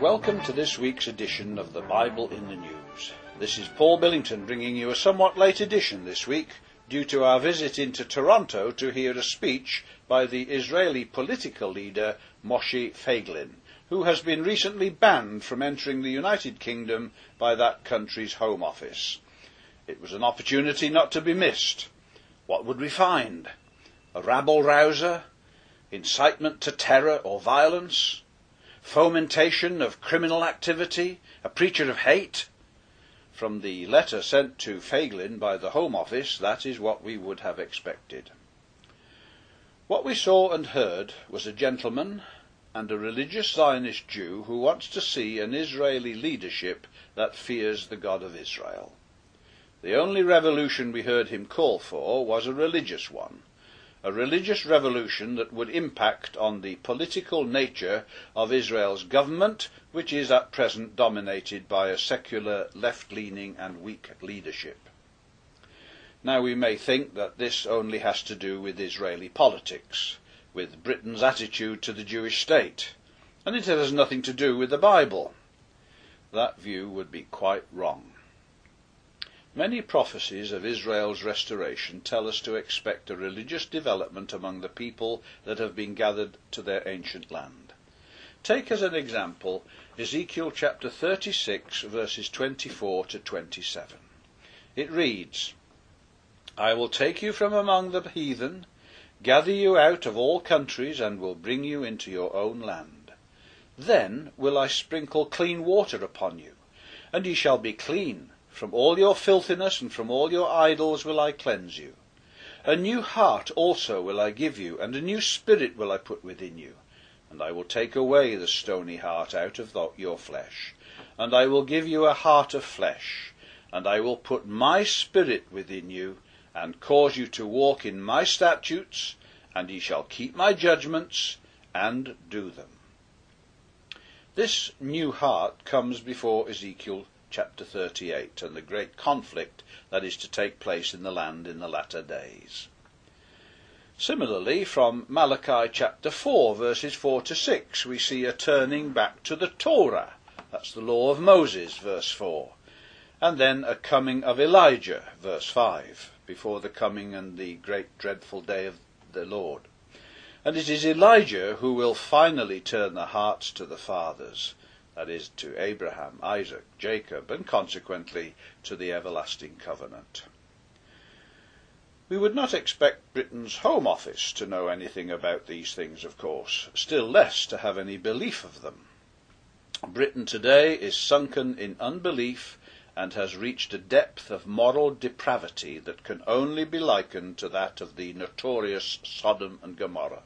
Welcome to this week's edition of the Bible in the News. This is Paul Billington bringing you a somewhat late edition this week due to our visit into Toronto to hear a speech by the Israeli political leader Moshe Feiglin, who has been recently banned from entering the United Kingdom by that country's Home Office. It was an opportunity not to be missed. What would we find? A rabble rouser? Incitement to terror or violence? Fomentation of criminal activity, a preacher of hate? From the letter sent to Feiglin by the Home Office, that is what we would have expected. What we saw and heard was a gentleman and a religious Zionist Jew who wants to see an Israeli leadership that fears the God of Israel. The only revolution we heard him call for was a religious one, a religious revolution that would impact on the political nature of Israel's government, which is at present dominated by a secular, left leaning, and weak leadership. Now, we may think that this only has to do with Israeli politics, with Britain's attitude to the Jewish state, and it has nothing to do with the Bible. That view would be quite wrong. Many prophecies of Israel's restoration tell us to expect a religious development among the people that have been gathered to their ancient land. Take as an example Ezekiel chapter 36, verses 24 to 27. It reads, I will take you from among the heathen, gather you out of all countries, and will bring you into your own land. Then will I sprinkle clean water upon you, and ye shall be clean from all your filthiness and from all your idols will I cleanse you. A new heart also will I give you, and a new spirit will I put within you. And I will take away the stony heart out of your flesh, and I will give you a heart of flesh, and I will put my spirit within you, and cause you to walk in my statutes, and ye shall keep my judgments, and do them. This new heart comes before Ezekiel chapter 38 and the great conflict that is to take place in the land in the latter days. Similarly, from Malachi chapter 4, verses 4 to 6, we see a turning back to the Torah. That's the law of Moses, verse 4. And then a coming of Elijah, verse 5, before the coming and the great dreadful day of the Lord. And it is Elijah who will finally turn the hearts to the fathers that is, to Abraham, Isaac, Jacob, and consequently to the everlasting covenant. We would not expect Britain's Home Office to know anything about these things, of course, still less to have any belief of them. Britain today is sunken in unbelief and has reached a depth of moral depravity that can only be likened to that of the notorious Sodom and Gomorrah.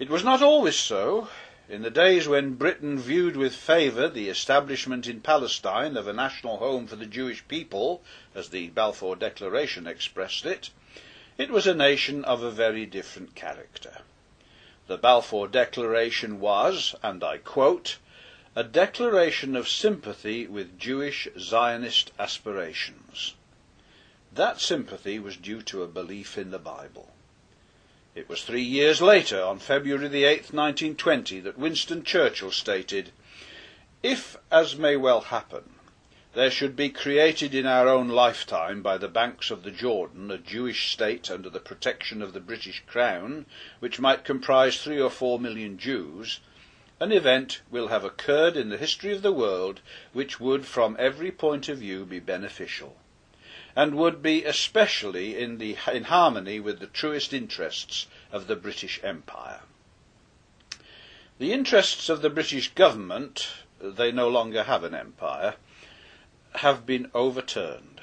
It was not always so. In the days when Britain viewed with favour the establishment in Palestine of a national home for the Jewish people, as the Balfour Declaration expressed it, it was a nation of a very different character. The Balfour Declaration was, and I quote, a declaration of sympathy with Jewish Zionist aspirations. That sympathy was due to a belief in the Bible. It was three years later, on February the 8th, 1920, that Winston Churchill stated, If, as may well happen, there should be created in our own lifetime by the banks of the Jordan a Jewish state under the protection of the British Crown, which might comprise three or four million Jews, an event will have occurred in the history of the world which would, from every point of view, be beneficial and would be especially in, the, in harmony with the truest interests of the British Empire. The interests of the British government, they no longer have an empire, have been overturned.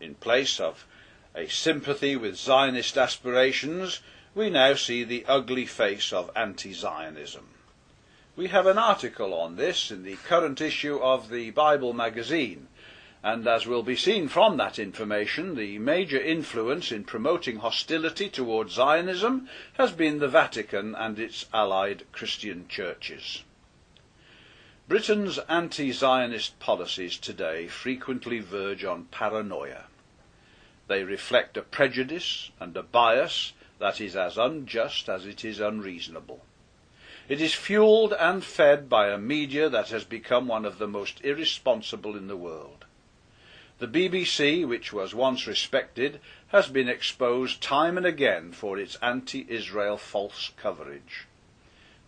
In place of a sympathy with Zionist aspirations, we now see the ugly face of anti Zionism. We have an article on this in the current issue of the Bible magazine, and as will be seen from that information, the major influence in promoting hostility towards Zionism has been the Vatican and its allied Christian churches. Britain's anti Zionist policies today frequently verge on paranoia. They reflect a prejudice and a bias that is as unjust as it is unreasonable. It is fueled and fed by a media that has become one of the most irresponsible in the world. The BBC, which was once respected, has been exposed time and again for its anti Israel false coverage.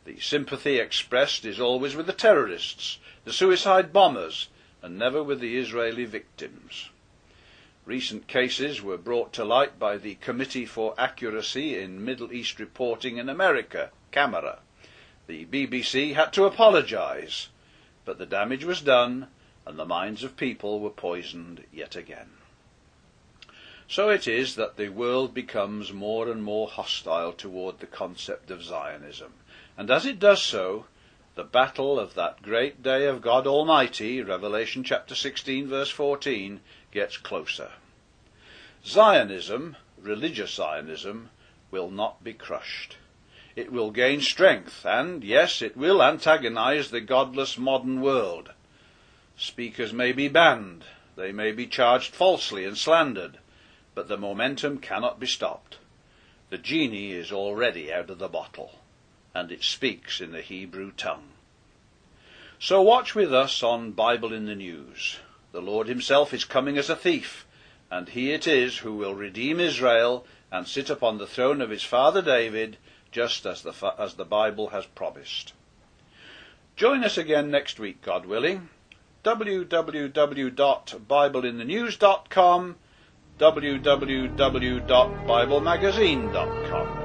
The sympathy expressed is always with the terrorists, the suicide bombers, and never with the Israeli victims. Recent cases were brought to light by the Committee for Accuracy in Middle East Reporting in America, CAMERA. The BBC had to apologise, but the damage was done and the minds of people were poisoned yet again. So it is that the world becomes more and more hostile toward the concept of Zionism. And as it does so, the battle of that great day of God Almighty, Revelation chapter 16, verse 14, gets closer. Zionism, religious Zionism, will not be crushed. It will gain strength, and yes, it will antagonize the godless modern world. Speakers may be banned, they may be charged falsely and slandered, but the momentum cannot be stopped. The genie is already out of the bottle and it speaks in the Hebrew tongue. So watch with us on Bible in the News. The Lord himself is coming as a thief, and he it is who will redeem Israel and sit upon the throne of his father David, just as the, as the Bible has promised. Join us again next week, God willing. www.bibleinthenews.com www.biblemagazine.com